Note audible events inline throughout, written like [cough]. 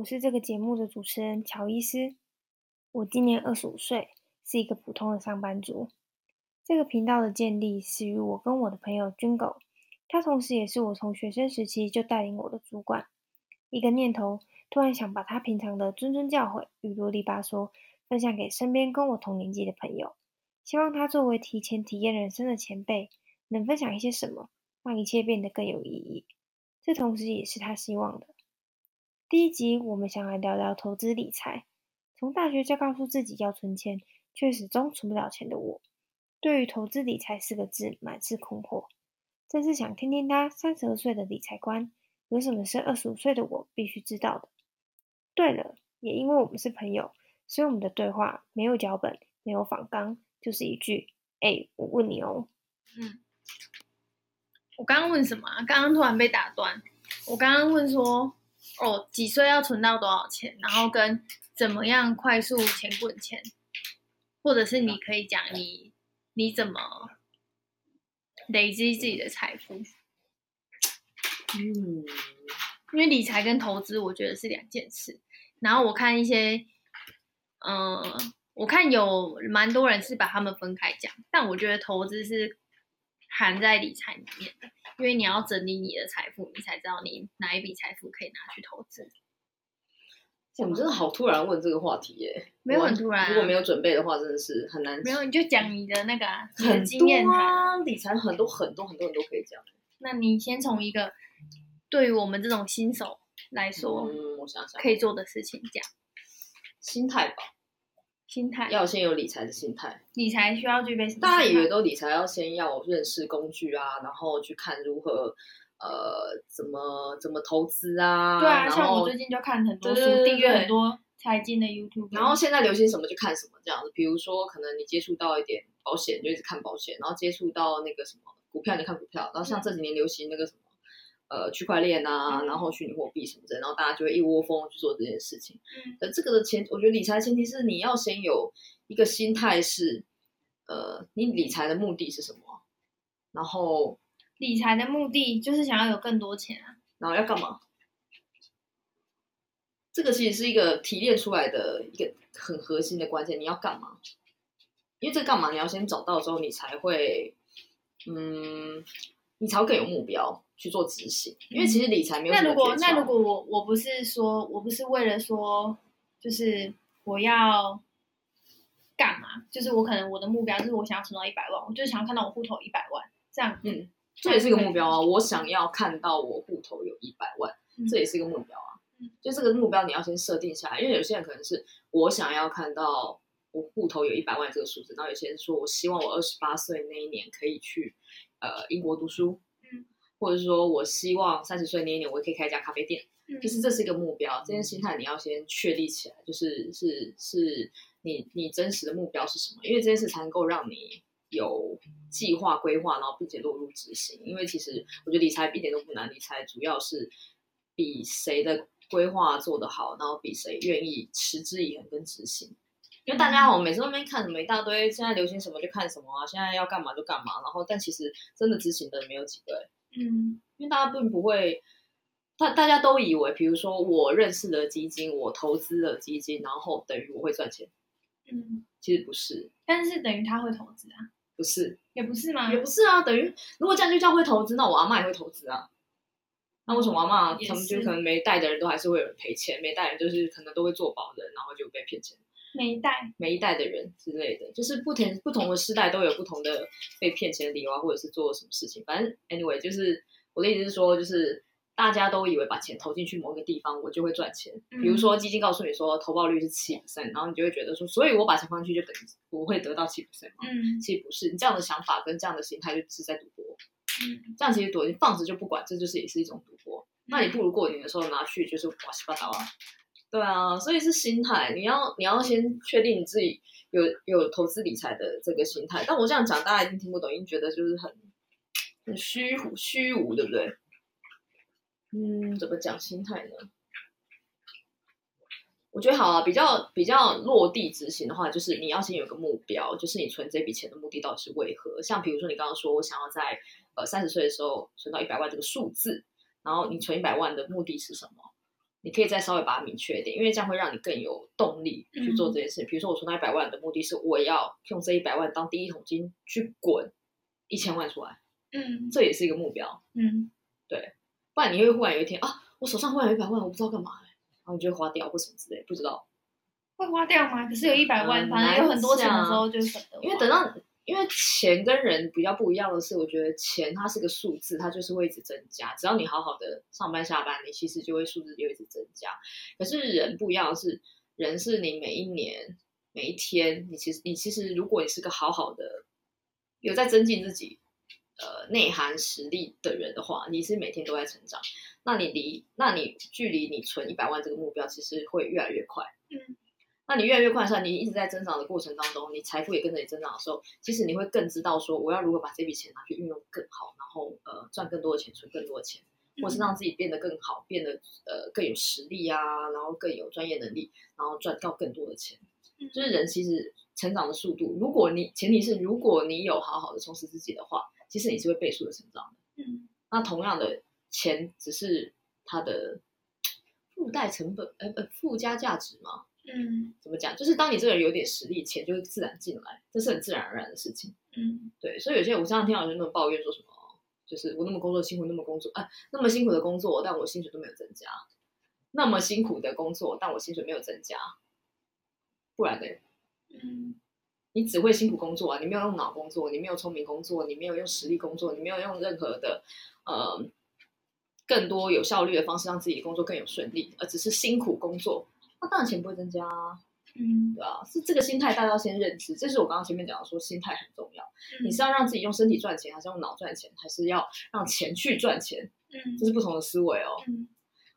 我是这个节目的主持人乔伊斯。我今年二十五岁，是一个普通的上班族。这个频道的建立始于我跟我的朋友 Jingle，他同时也是我从学生时期就带领我的主管。一个念头，突然想把他平常的谆谆教诲与啰里吧嗦分享给身边跟我同年纪的朋友，希望他作为提前体验人生的前辈，能分享一些什么，让一切变得更有意义。这同时也是他希望的。第一集，我们想来聊聊投资理财。从大学就告诉自己要存钱，却始终存不了钱的我，对于投资理财四个字满是困惑。正是想听听他三十二岁的理财观，有什么是二十五岁的我必须知道的。对了，也因为我们是朋友，所以我们的对话没有脚本，没有访纲，就是一句：“哎，我问你哦。”嗯，我刚刚问什么？刚刚突然被打断。我刚刚问说：“哦，几岁要存到多少钱？”然后跟。怎么样快速钱滚钱，或者是你可以讲你你怎么累积自己的财富？嗯，因为理财跟投资我觉得是两件事。然后我看一些，嗯、呃，我看有蛮多人是把他们分开讲，但我觉得投资是含在理财里面的，因为你要整理你的财富，你才知道你哪一笔财富可以拿去投资。我们真的好突然问这个话题耶，没有很突然、啊。如果没有准备的话，真的是很难。没有，你就讲你的那个、啊、很多经验啊，理财很多很多很多人都可以讲。那你先从一个对于我们这种新手来说，嗯，我想想，可以做的事情讲。心态吧，心态要先有理财的心态。理财需要具备什么？大家以为都理财要先要认识工具啊，然后去看如何。呃，怎么怎么投资啊？对啊，像我最近就看很多书，订阅很多财经的 YouTube。然后现在流行什么就看什么这样子，比如说可能你接触到一点保险，就一直看保险；然后接触到那个什么股票，你看股票。然后像这几年流行那个什么，嗯、呃，区块链啊，然后虚拟货币什么的，然后大家就会一窝蜂去做这件事情。嗯，呃，这个的前，我觉得理财前提是你要先有一个心态是，呃，你理财的目的是什么？然后。理财的目的就是想要有更多钱啊，然后要干嘛？这个其实是一个提炼出来的一个很核心的关键。你要干嘛？因为这干嘛，你要先找到之后，你才会，嗯，你才会更有目标去做执行。因为其实理财没有、嗯。那如果那如果我我不是说我不是为了说，就是我要干嘛？就是我可能我的目标就是我想要存到一百万，我就是想要看到我户头一百万这样，嗯。这也是一个目标啊！我想要看到我户头有一百万，嗯，这也是一个目标啊。就这个目标你要先设定下来，因为有些人可能是我想要看到我户头有一百万这个数字，然后有些人说我希望我二十八岁那一年可以去呃英国读书，嗯，或者说我希望三十岁那一年我也可以开一家咖啡店。就是这是一个目标，这件心态你要先确立起来，就是是是你你真实的目标是什么？因为这件事才能够让你。有计划规划，然后并且落入执行。因为其实我觉得理财一点都不难，理财主要是比谁的规划做得好，然后比谁愿意持之以恒跟执行。因为大家好，每次都没看什么一大堆，现在流行什么就看什么啊，现在要干嘛就干嘛。然后但其实真的执行的没有几个。嗯，因为大家并不会，大大家都以为，比如说我认识的基金，我投资的基金，然后等于我会赚钱。嗯，其实不是，但是等于他会投资啊。不是，也不是吗？也不是啊，等于如果这样就叫会投资，那我阿妈也会投资啊。那为什么阿妈他们就可能没带的人都还是会有人赔钱，没带人就是可能都会做保人，然后就被骗钱。每一代，每一代的人之类的，就是不同不同的世代都有不同的被骗钱的理由啊，或者是做什么事情。反正 anyway，就是我的意思是说，就是。大家都以为把钱投进去某个地方，我就会赚钱。比如说基金告诉你说投报率是七 percent，然后你就会觉得说，所以我把钱放进去就等于我会得到七 percent 吗？嗯，其实不是。你这样的想法跟这样的心态就是在赌博。嗯，这样其实赌你放着就不管，这就是也是一种赌博。那你不如过年的时候拿去就是哇七八糟啊。对啊，所以是心态，你要你要先确定你自己有有投资理财的这个心态。但我这样讲大家一定听不懂，已经觉得就是很很虚虚无，对不对？嗯，怎么讲心态呢？我觉得好啊，比较比较落地执行的话，就是你要先有个目标，就是你存这笔钱的目的到底是为何？像比如说你刚刚说我想要在呃三十岁的时候存到一百万这个数字，然后你存一百万的目的是什么？你可以再稍微把它明确一点，因为这样会让你更有动力去做这件事。嗯、比如说，我存到一百万的目的是我要用这一百万当第一桶金去滚一千万出来，嗯，这也是一个目标，嗯，对，不然你会忽然有一天啊，我手上忽然有一百万，我不知道干嘛，然后你就会花掉或什么之类，不知道会花掉吗？可是有一百万，嗯、反正有很多钱的时候就省得，因为等到。因为钱跟人比较不一样的是，我觉得钱它是个数字，它就是会一直增加。只要你好好的上班下班，你其实就会数字就一直增加。可是人不一样的是，人是你每一年每一天，你其实你其实如果你是个好好的有在增进自己呃内涵实力的人的话，你是每天都在成长。那你离那你距离你存一百万这个目标，其实会越来越快。嗯。那你越来越快算，你一直在增长的过程当中，你财富也跟着你增长的时候，其实你会更知道说，我要如何把这笔钱拿去运用更好，然后呃赚更多的钱，存更多的钱，或是让自己变得更好，变得呃更有实力啊，然后更有专业能力，然后赚到更多的钱。就是人其实成长的速度，如果你前提是如果你有好好的充实自己的话，其实你是会倍数的成长的。嗯，那同样的钱只是它的 [tsk] 附带成本，呃呃附加价值嘛。嗯，怎么讲？就是当你这个人有点实力，钱就会自然进来，这是很自然而然的事情。嗯，对。所以有些我经常听到有人那么抱怨说什么，就是我那么工作辛苦，那么工作啊，那么辛苦的工作，但我薪水都没有增加。那么辛苦的工作，但我薪水没有增加。不然呢？嗯，你只会辛苦工作啊，你没有用脑工作，你没有聪明工作，你没有用实力工作，你没有用任何的呃更多有效率的方式让自己的工作更有顺利，而只是辛苦工作。那当然钱不会增加啊，嗯，对啊，是这个心态大家要先认知，这是我刚刚前面讲的，说心态很重要。嗯、你是要让自己用身体赚钱，还是用脑赚钱，还是要让钱去赚钱？嗯，这是不同的思维哦。嗯，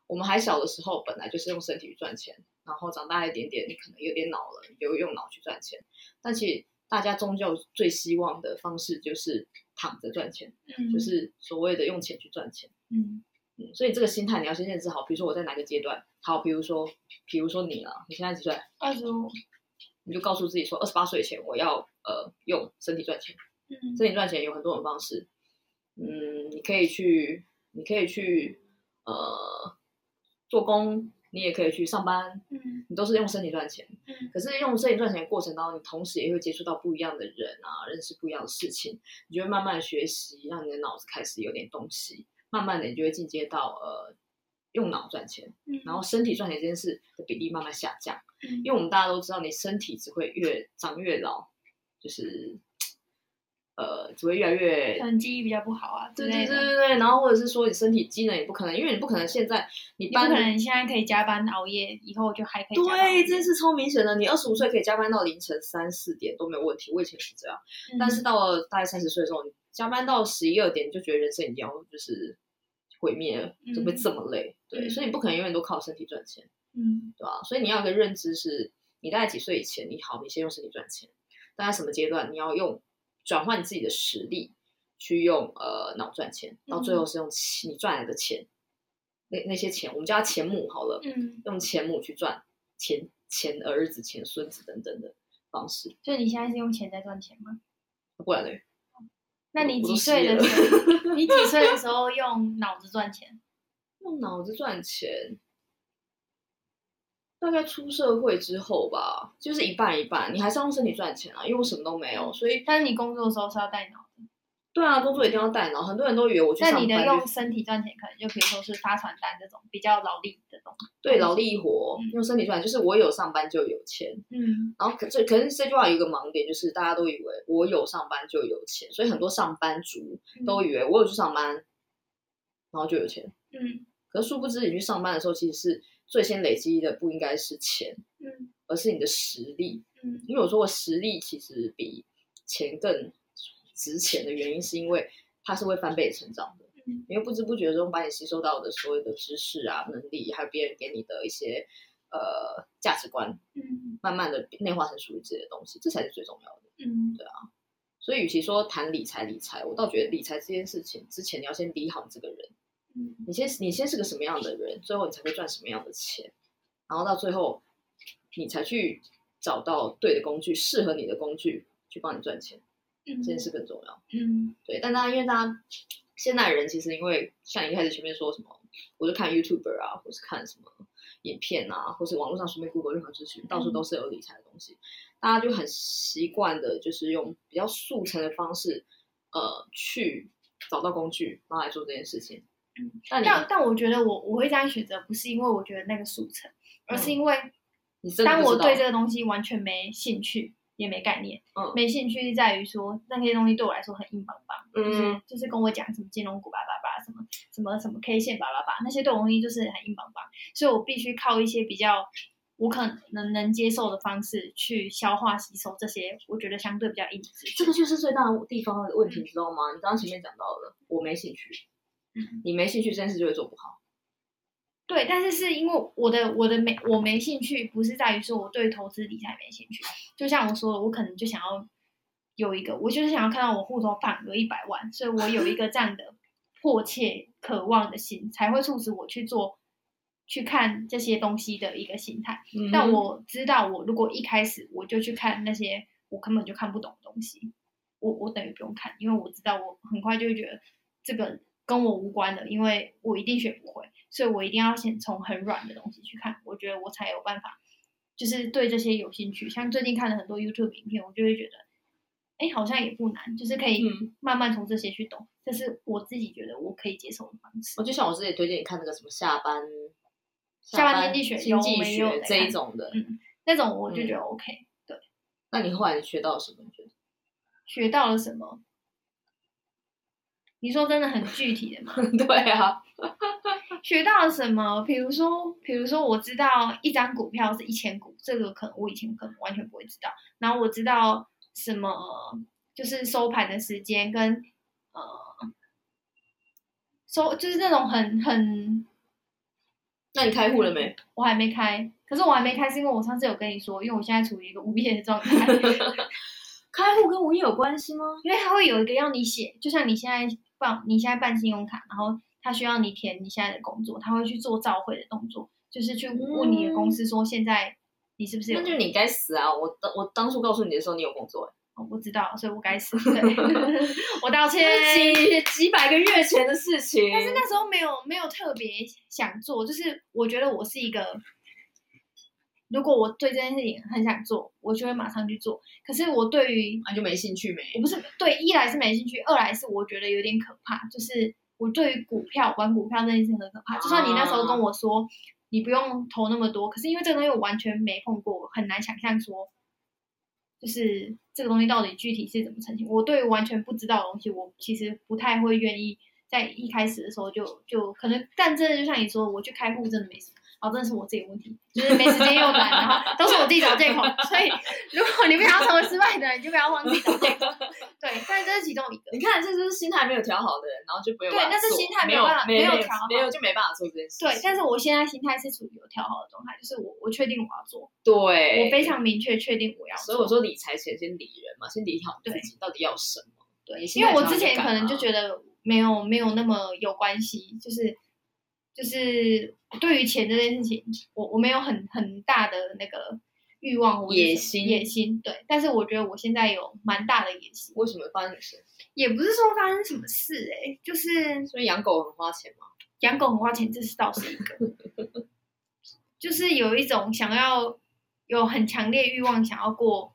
我们还小的时候本来就是用身体去赚钱，然后长大一点点，你可能有点脑了，你就用脑去赚钱。但其实大家终究最希望的方式就是躺着赚钱，嗯，就是所谓的用钱去赚钱。嗯。嗯，所以这个心态你要先认知好。比如说我在哪个阶段，好，比如说，比如说你啊，你现在几岁？二十五。你就告诉自己说，二十八岁前我要呃用身体赚钱。嗯，身体赚钱有很多种方式。嗯，你可以去，你可以去呃做工，你也可以去上班。嗯，你都是用身体赚钱。嗯，可是用身体赚钱的过程当中，你同时也会接触到不一样的人啊，认识不一样的事情，你就会慢慢学习，让你的脑子开始有点东西。慢慢的，你就会进阶到呃，用脑赚钱，嗯，然后身体赚钱这件事的比例慢慢下降，嗯，因为我们大家都知道，你身体只会越长越老，就是呃，只会越来越，可能记忆比较不好啊，对对对对对，然后或者是说你身体机能也不可能，因为你不可能现在你不可能现在可以加班熬夜，以后就还可以。对，这件事超明显的，你二十五岁可以加班到凌晨三四点都没有问题，我以前是这样，嗯，但是到了大概三十岁的时候，你加班到十一二点，你就觉得人生已经要就是。毁灭了，怎么会这么累？嗯、对，所以你不可能永远都靠身体赚钱，嗯，对吧？所以你要有个认知是，你大概几岁以前，你好，你先用身体赚钱；大概什么阶段，你要用转换你自己的实力去用呃脑赚钱，到最后是用你赚来的钱，嗯、那那些钱，我们叫它钱母好了，嗯，用钱母去赚钱，钱儿子、钱孙子等等的方式。所以你现在是用钱在赚钱吗？不然嘞。那你几岁的时候？[laughs] 你几岁的时候用脑子赚钱？[laughs] 用脑子赚钱，大概出社会之后吧，就是一半一半。你还是要用身体赚钱啊，因为我什么都没有，所以。但是你工作的时候是要带脑的。对啊，工作一定要带脑。很多人都以为我去上班。那你的用身体赚钱，可能就可以说是发传单这种比较劳力的东西。对，劳力活、嗯、用身体赚，就是我有上班就有钱。嗯，然后可这可是这句话有一个盲点，就是大家都以为我有上班就有钱，所以很多上班族都以为我有去上班，然后就有钱。嗯，可是殊不知，你去上班的时候，其实是最先累积的不应该是钱，嗯，而是你的实力。嗯，因为我说过，实力其实比钱更值钱的原因，是因为它是会翻倍成长的。嗯，因为不知不觉中把你吸收到的所有的知识啊、能力，还有别人给你的一些呃价值观，嗯，慢慢的内化成属于自己的东西，这才是最重要的。嗯，对啊。所以，与其说谈理财，理财，我倒觉得理财这件事情之前，你要先理好你这个人。嗯，你先，你先是个什么样的人，最后你才会赚什么样的钱，然后到最后，你才去找到对的工具，适合你的工具去帮你赚钱。嗯，这件事更重要。嗯，对。但大家，因为大家。现代人其实因为像你一开始前面说什么，我就看 YouTuber 啊，或是看什么影片啊，或是网络上随便 Google 任何资讯，到处都是有理财的东西，大家就很习惯的，就是用比较速成的方式，呃，去找到工具，然后来做这件事情。嗯，但但我觉得我我会这样选择，不是因为我觉得那个速成，而是因为当我对这个东西完全没兴趣。也没概念，嗯，没兴趣是在于说那些东西对我来说很硬邦邦，嗯，就是就是跟我讲什么金融股叭叭叭，什么什么什么 K 线叭叭叭，那些对我东西就是很硬邦邦，所以我必须靠一些比较我可能能接受的方式去消化吸收这些我觉得相对比较硬。这个就是最大的地方的问题，你知道吗？你刚刚前面讲到了，我没兴趣，嗯，你没兴趣这件事就会做不好。对，但是是因为我的我的没我没兴趣，不是在于说我对投资理财没兴趣。就像我说的，我可能就想要有一个，我就是想要看到我户头放个一百万，所以我有一个这样的迫切渴望的心，才会促使我去做去看这些东西的一个心态。嗯。但我知道，我如果一开始我就去看那些我根本就看不懂的东西，我我等于不用看，因为我知道我很快就会觉得这个跟我无关的，因为我一定学不会。所以我一定要先从很软的东西去看，我觉得我才有办法，就是对这些有兴趣。像最近看了很多 YouTube 影片，我就会觉得，哎，好像也不难，就是可以慢慢从这些去懂。这是我自己觉得我可以接受的方式。我就像我之前推荐你看那个什么下班下班经济学、经济学这一种的，嗯，那种我就觉得 OK。嗯、对，那你后来学到了什么？你觉得学到了什么？你说真的很具体的吗？[laughs] 对啊。[laughs] 学到了什么？比如说，比如说，我知道一张股票是一千股，这个可能我以前可能完全不会知道。然后我知道什么，就是收盘的时间跟呃收，就是那种很很。那你开户了没？[laughs] 我还没开，可是我还没开，是因为我上次有跟你说，因为我现在处于一个无业的状态。开户跟无业有关系吗？因为它会有一个要你写，就像你现在办，你现在办信用卡，然后。他需要你填你现在的工作，他会去做召回的动作，就是去问你的公司说现在你是不是有？那就你该死啊！我当我当初告诉你的时候，你有工作哎，我不知道，所以我该死。[laughs] 对 [laughs] 我道歉。几几百个月前的事情，但是那时候没有没有特别想做，就是我觉得我是一个，如果我对这件事情很想做，我就会马上去做。可是我对于那就没兴趣没？我不是对，一来是没兴趣，二来是我觉得有点可怕，就是。我对于股票玩股票这件事情很可怕，就算你那时候跟我说你不用投那么多，可是因为这个东西我完全没碰过，很难想象说，就是这个东西到底具体是怎么成型。我对于完全不知道的东西，我其实不太会愿意在一开始的时候就就可能，但真的就像你说，我去开户真的没什么。哦，真的是我自己的问题，就是没时间又懒，然后都是我自己找借口。所以，如果你不想要成为失败的人，你就不要忘记找借口。[laughs] 对，但是这是其中一个。你看，这就是心态没有调好的人，然后就不用。对，那是心态没有办法，没有调好，没有就没办法做这件事。对，但是我现在心态是处于有调好的状态，就是我我确定我要做，对，我非常明确确定我要做。所以我说理财前先理人嘛，先理好自己到底要什么。对，因为我之前可能就觉得没有没有那么有关系，就是。就是对于钱这件事情，我我没有很很大的那个欲望，野心野心对，但是我觉得我现在有蛮大的野心。为什么发生什么事？也不是说发生什么事哎、欸，就是所以养狗很花钱吗？养狗很花钱，这是倒是一个，[laughs] 就是有一种想要有很强烈欲望，想要过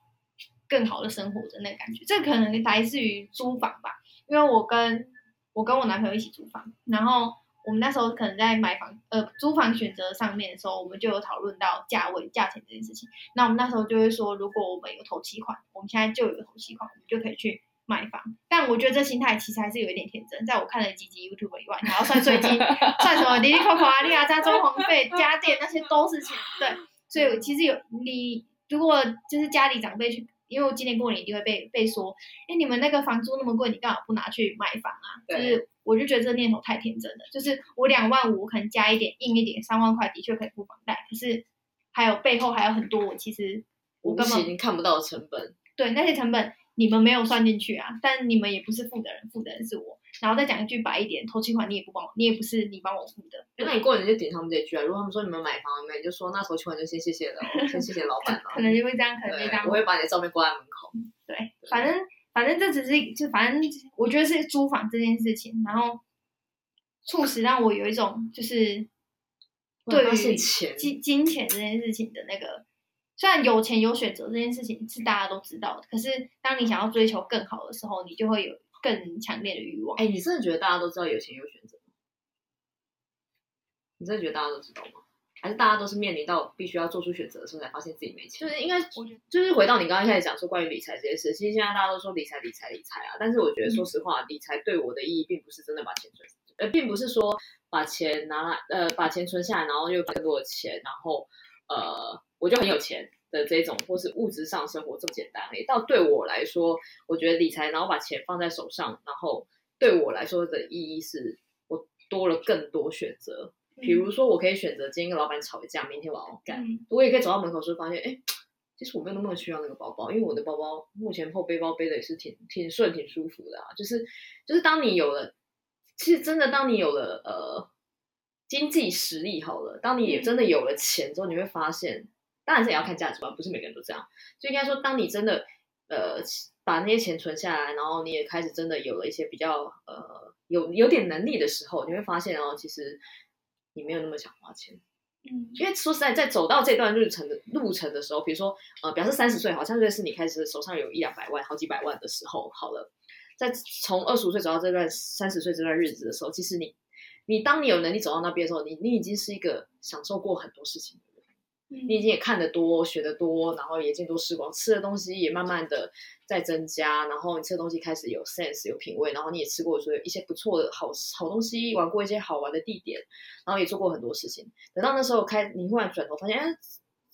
更好的生活的那个感觉。这可能来自于租房吧，因为我跟我跟我男朋友一起租房，然后。我们那时候可能在买房，呃，租房选择上面的时候，我们就有讨论到价位、价钱这件事情。那我们那时候就会说，如果我们有头期款，我们现在就有头期款，我们就可以去买房。但我觉得这心态其实还是有一点天真。在我看了几集 YouTube 以外，还要算税金，算什么？滴滴扣扣啊，利亚加装潢费、家电那些都是钱。对，所以其实有你，如果就是家里长辈去。因为我今年过年一定会被被说，哎，你们那个房租那么贵，你干嘛不拿去买房啊？就是我就觉得这个念头太天真了。就是我两万五，可能加一点硬一点，三万块的确可以付房贷，可是还有背后还有很多，我其实我根本看不到的成本。对，那些成本你们没有算进去啊，但你们也不是付的人，付的人是我。然后再讲一句白一点，头期款你也不帮我，你也不是你帮我付的。那你过年就点他们这句啊？如果他们说你们买房了没，你就说那头期款就先谢谢了，先谢谢老板了。可能就会这样，可能会这样。我会把你的照片挂在门口。对，反正反正这只是就反正我觉得是租房这件事情，然后促使让我有一种就是对于钱金金钱这件事情的那个，虽然有钱有选择这件事情是大家都知道的，可是当你想要追求更好的时候，你就会有更强烈的欲望。哎，你真的觉得大家都知道有钱有选择吗？你真的觉得大家都知道吗？还是大家都是面临到必须要做出选择的时候，才发现自己没钱？就是应该，我觉得就是回到你刚刚开始讲说关于理财这件事，其实现在大家都说理财、理财、理财啊，但是我觉得说实话，嗯、理财对我的意义并不是真的把钱存，呃，并不是说把钱拿来，呃，把钱存下来，然后又赚更多的钱，然后呃，我就很有钱的这种，或是物质上生活这么简单而已。到对我来说，我觉得理财，然后把钱放在手上，然后对我来说的意义是我多了更多选择。比如说，我可以选择今天跟老板吵一架，明天我要干。嗯、我也可以走到门口时候发现，哎，其实我没有那么需要那个包包，因为我的包包目前后背包背的也是挺挺顺、挺舒服的啊。就是就是，当你有了，其实真的，当你有了呃经济实力好了，当你也真的有了钱之后，你会发现，当然这也要看价值观，不是每个人都这样。就应该说，当你真的呃把那些钱存下来，然后你也开始真的有了一些比较呃有有点能力的时候，你会发现哦，其实。你没有那么想花钱，嗯，因为说实在，在走到这段路程的路程的时候，比如说，呃，表示三十岁，好像就是你开始手上有一两百万、好几百万的时候，好了，在从二十五岁走到这段三十岁这段日子的时候，其实你，你当你有能力走到那边的时候，你你已经是一个享受过很多事情。你已经也看得多，学得多，然后也见多识广，吃的东西也慢慢的在增加，然后你吃的东西开始有 sense 有品味，然后你也吃过说一些不错的好好东西，玩过一些好玩的地点，然后也做过很多事情。等到那时候开，你忽然转头发现，哎，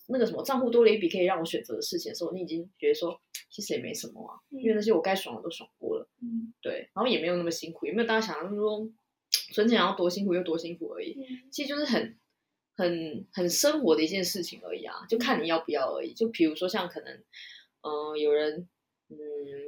那个什么账户多了一笔可以让我选择的事情的时候，你已经觉得说其实也没什么啊，因为那些我该爽的都爽过了，嗯，对，然后也没有那么辛苦，也没有大家想象说存钱要多辛苦又多辛苦而已，其实就是很。很很生活的一件事情而已啊，就看你要不要而已。就比如说像可能，嗯、呃，有人，嗯，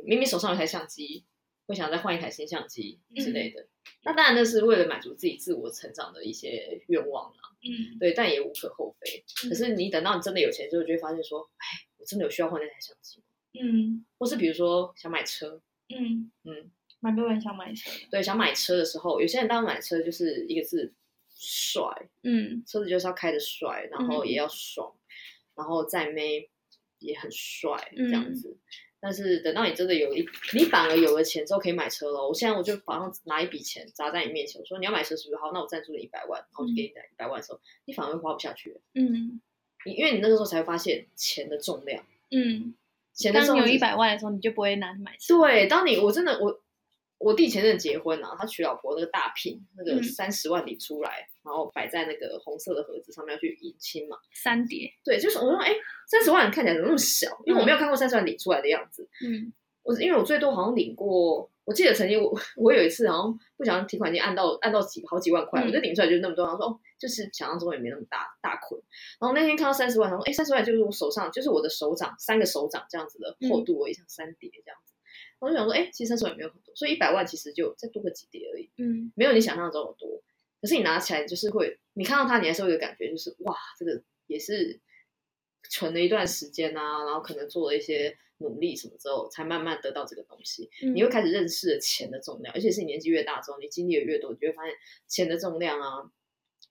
明明手上有台相机，会想再换一台新相机之类的。嗯、那当然那是为了满足自己自我成长的一些愿望啊。嗯，对，但也无可厚非。嗯、可是你等到你真的有钱之后，就会发现说，哎，我真的有需要换那台相机吗？嗯，或是比如说想买车，嗯嗯，蛮多人想买车。对，想买车的时候，有些人当然买车就是一个字。帅，嗯，车子就是要开的帅，然后也要爽，嗯、然后再妹也很帅这样子。嗯、但是等到你真的有一，你反而有了钱之后可以买车了。我现在我就马上拿一笔钱砸在你面前，我说你要买车是不是？好，那我赞助你一百万，然后就给你一百万的时候，你反而会花不下去。嗯，你因为你那个时候才会发现钱的重量。嗯，钱的重量。当你有一百万的时候，你就不会拿去买车。对，当你我真的我。我弟前阵结婚啊，他娶老婆那个大聘，那个三十万领出来，嗯、然后摆在那个红色的盒子上面要去迎亲嘛。三叠。对，就是我说，哎，三十万看起来怎么那么小？因为我没有看过三十万领出来的样子。嗯。我因为我最多好像领过，我记得曾经我我有一次好像不小心提款机按到按到几好几万块，嗯、我就领出来就那么多。然后说哦，就是想象中也没那么大大捆。然后那天看到三十万，然后哎，三十万就是我手上就是我的手掌三个手掌这样子的厚度，我也想三叠这样子。我就想说，哎，其实三十万也没有很多，所以一百万其实就再多个几叠而已，嗯，没有你想象中的多。可是你拿起来就是会，你看到它，你还是会有感觉，就是哇，这个也是存了一段时间啊，然后可能做了一些努力什么之后，才慢慢得到这个东西。嗯，你会开始认识了钱的重量，而且是你年纪越大之后，你经历的越多，你就会发现钱的重量啊，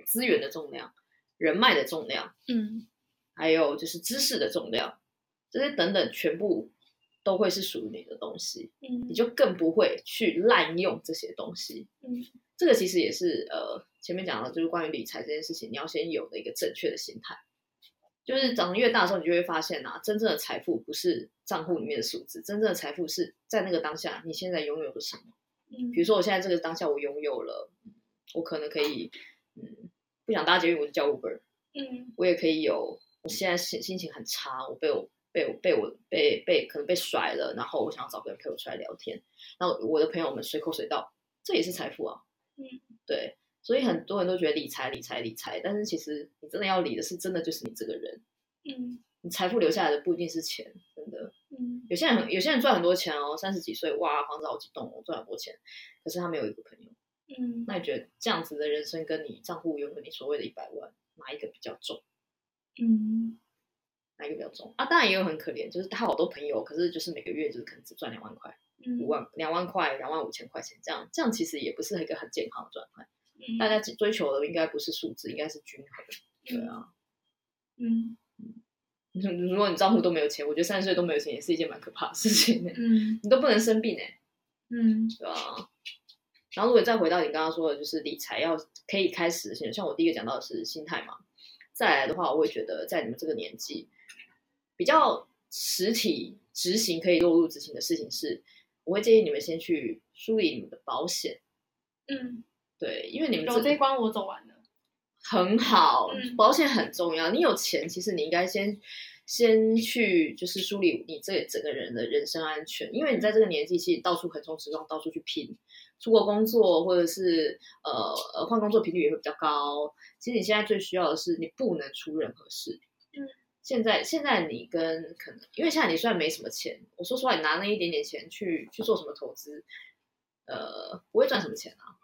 资源的重量，人脉的重量，嗯，还有就是知识的重量，这些等等全部。都会是属于你的东西，嗯，你就更不会去滥用这些东西，嗯，这个其实也是呃前面讲的，就是关于理财这件事情，你要先有的一个正确的心态，就是长得越大的时候，你就会发现啊，真正的财富不是账户里面的数字，真正的财富是在那个当下，你现在拥有的什么？嗯，比如说我现在这个当下，我拥有了，我可能可以，嗯，不想搭捷运，我就叫 Uber，嗯，我也可以有，我现在心心情很差，我被我。被我被我被被可能被甩了，然后我想要找个人陪我出来聊天，然后我的朋友们随口随到，这也是财富啊。嗯，对，所以很多人都觉得理财理财理财，但是其实你真的要理的是真的就是你这个人。嗯，你财富留下来的不一定是钱，真的。嗯，有些人很有些人赚很多钱哦，三十几岁哇，房子好几栋，我赚很多钱，可是他没有一个朋友。嗯，那你觉得这样子的人生跟你账户拥有你所谓的一百万，哪一个比较重？嗯。哪一个比较重啊？当然也有很可怜，就是他好多朋友，可是就是每个月就是可能只赚两万块、嗯、五万、两万块、两万五千块钱这样，这样其实也不是一个很健康的状态。嗯、大家追求的应该不是数字，应该是均衡。对啊，嗯。如果你账户都没有钱，我觉得三十岁都没有钱也是一件蛮可怕的事情呢。嗯，你都不能生病哎。嗯，对啊。然后如果再回到你刚刚说的，就是理财要可以开始的，像我第一个讲到的是心态嘛。再来的话，我会觉得在你们这个年纪，比较实体执行可以落入执行的事情是，我会建议你们先去梳理你们的保险。嗯，对，因为你们有这一关我走完了。很好，嗯、保险很重要。你有钱，其实你应该先先去就是梳理你这整个人的人身安全，因为你在这个年纪，其实到处横冲直撞，到处去拼，出国工作或者是呃呃换工作频率也会比较高。其实你现在最需要的是，你不能出任何事。嗯，现在现在你跟可能，因为现在你虽然没什么钱，我说实话，你拿那一点点钱去去做什么投资，呃，不会赚什么钱啊。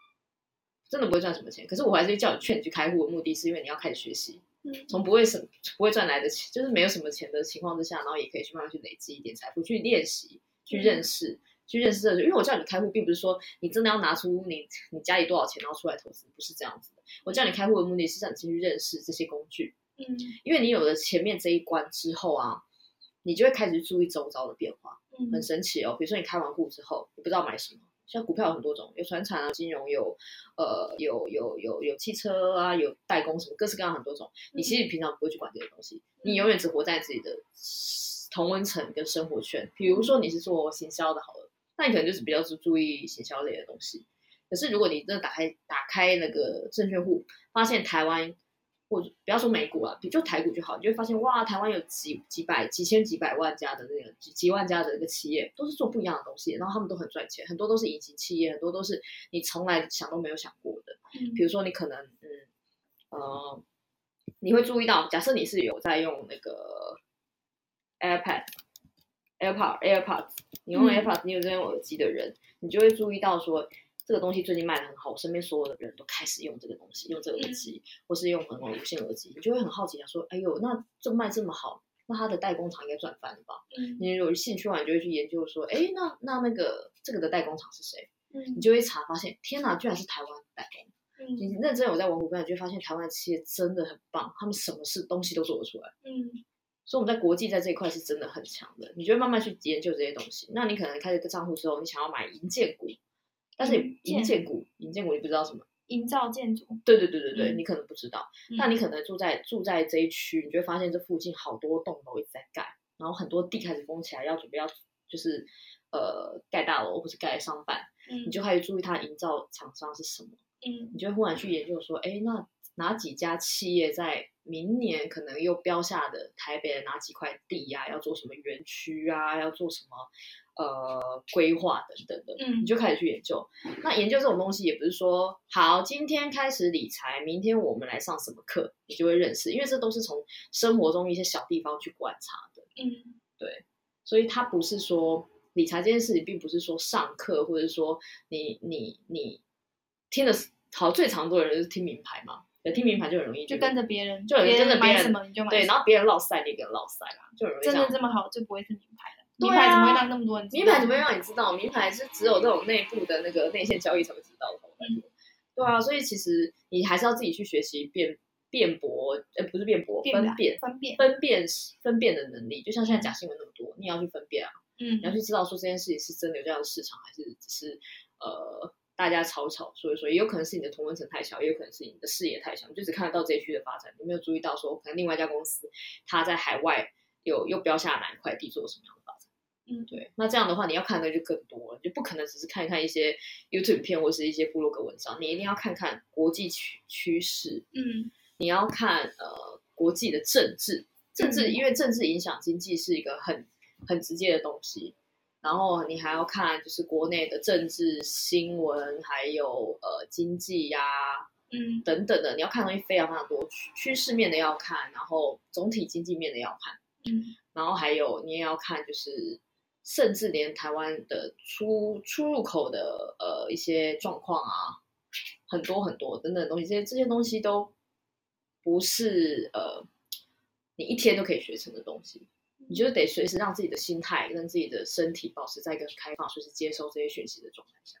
真的不会赚什么钱，可是我还是叫你劝你去开户的目的是因为你要开始学习，嗯，从不会什不会赚来的钱，就是没有什么钱的情况之下，然后也可以去慢慢去累积一点财富，去练习，去认识，嗯、去认识这个。因为我叫你开户，并不是说你真的要拿出你你家里多少钱然后出来投资，不是这样子的。我叫你开户的目的是让你先去认识这些工具，嗯，因为你有了前面这一关之后啊，你就会开始注意周遭的变化，嗯，很神奇哦。比如说你开完户之后，你不知道买什么。像股票有很多种，有船产啊，金融有，呃，有有有有汽车啊，有代工什么，各式各样很多种。你其实平常不会去管这些东西，你永远只活在自己的同温层跟生活圈。比如说你是做行销的，好了，那你可能就是比较注注意行销类的东西。可是如果你真的打开打开那个证券户，发现台湾。或者不要说美股啊，比就台股就好，你就会发现哇，台湾有几几百、几千、几百万家的那个几几万家的一个企业，都是做不一样的东西，然后他们都很赚钱，很多都是隐形企业，很多都是你从来想都没有想过的。嗯，比如说你可能嗯呃，你会注意到，假设你是有在用那个 AirPad、AirPod、AirPods，你用 AirPods，你有在用耳机的人，你就会注意到说。这个东西最近卖的很好，我身边所有的人都开始用这个东西，用这个耳机，嗯、或是用很多无线耳机，你就会很好奇，想说：“哎呦，那这卖这么好，那它的代工厂应该赚翻了吧？”嗯，你有兴趣的话，你就会去研究说：“哎，那那那个这个的代工厂是谁？”嗯，你就会查，发现天哪，居然是台湾代工。嗯，你认真有在玩股票，你就会发现台湾的企业真的很棒，他们什么事东西都做得出来。嗯，所以我们在国际在这一块是真的很强的。你就会慢慢去研究这些东西。那你可能开了个账户之后，你想要买银建股。但是营建股，营建股你不知道什么？营造建筑。对对对对对，嗯、你可能不知道。那、嗯、你可能住在住在这一区，你就会发现这附近好多栋楼一直在盖，然后很多地开始封起来，要准备要就是呃盖大楼或是盖商办，嗯、你就开始注意它营造厂商是什么。嗯，你就会忽然去研究说，哎，那哪几家企业在明年可能又标下的台北的哪几块地呀、啊？要做什么园区啊？要做什么？呃，规划等等的，嗯，你就开始去研究。那研究这种东西，也不是说好，今天开始理财，明天我们来上什么课，你就会认识，因为这都是从生活中一些小地方去观察的。嗯，对，所以它不是说理财这件事情，并不是说上课，或者说你你你听的好最常做的人就是听名牌嘛，听名牌就很容易就，跟着别人，就有人跟着别人，对，然后别人落赛，你跟落赛啦，就很容易真的这么好，就不会是名牌了。名牌怎么会让那么多人知道？名牌怎么会让你知道？名牌是只有这种内部的那个内线交易才会知道的。嗯，对啊，所以其实你还是要自己去学习辩辩驳，呃，不是辩驳，分辨分辨分辨分辨的能力。就像现在假新闻那么多，你也要去分辨啊。嗯，你要去知道说这件事情是真的有这样的市场，还是只是呃大家吵吵说一说。也有可能是你的同温层太小，也有可能是你的视野太小，你就只看得到这一区的发展，你没有注意到说可能另外一家公司它在海外有又标下哪一块地做什么样的发展。嗯，对，那这样的话，你要看的就更多了，就不可能只是看一看一些 YouTube 片或是一些部落格文章，你一定要看看国际趋趋势，嗯，你要看呃国际的政治，政治、嗯、因为政治影响经济是一个很很直接的东西，然后你还要看就是国内的政治新闻，还有呃经济呀、啊，嗯。等等的，你要看东西非常非常多，趋势面的要看，然后总体经济面的要看，嗯，然后还有你也要看就是。甚至连台湾的出出入口的呃一些状况啊，很多很多等等东西，这些这些东西都不是呃你一天都可以学成的东西，你就得随时让自己的心态跟自己的身体保持在一个开放，随时接收这些讯息的状态下。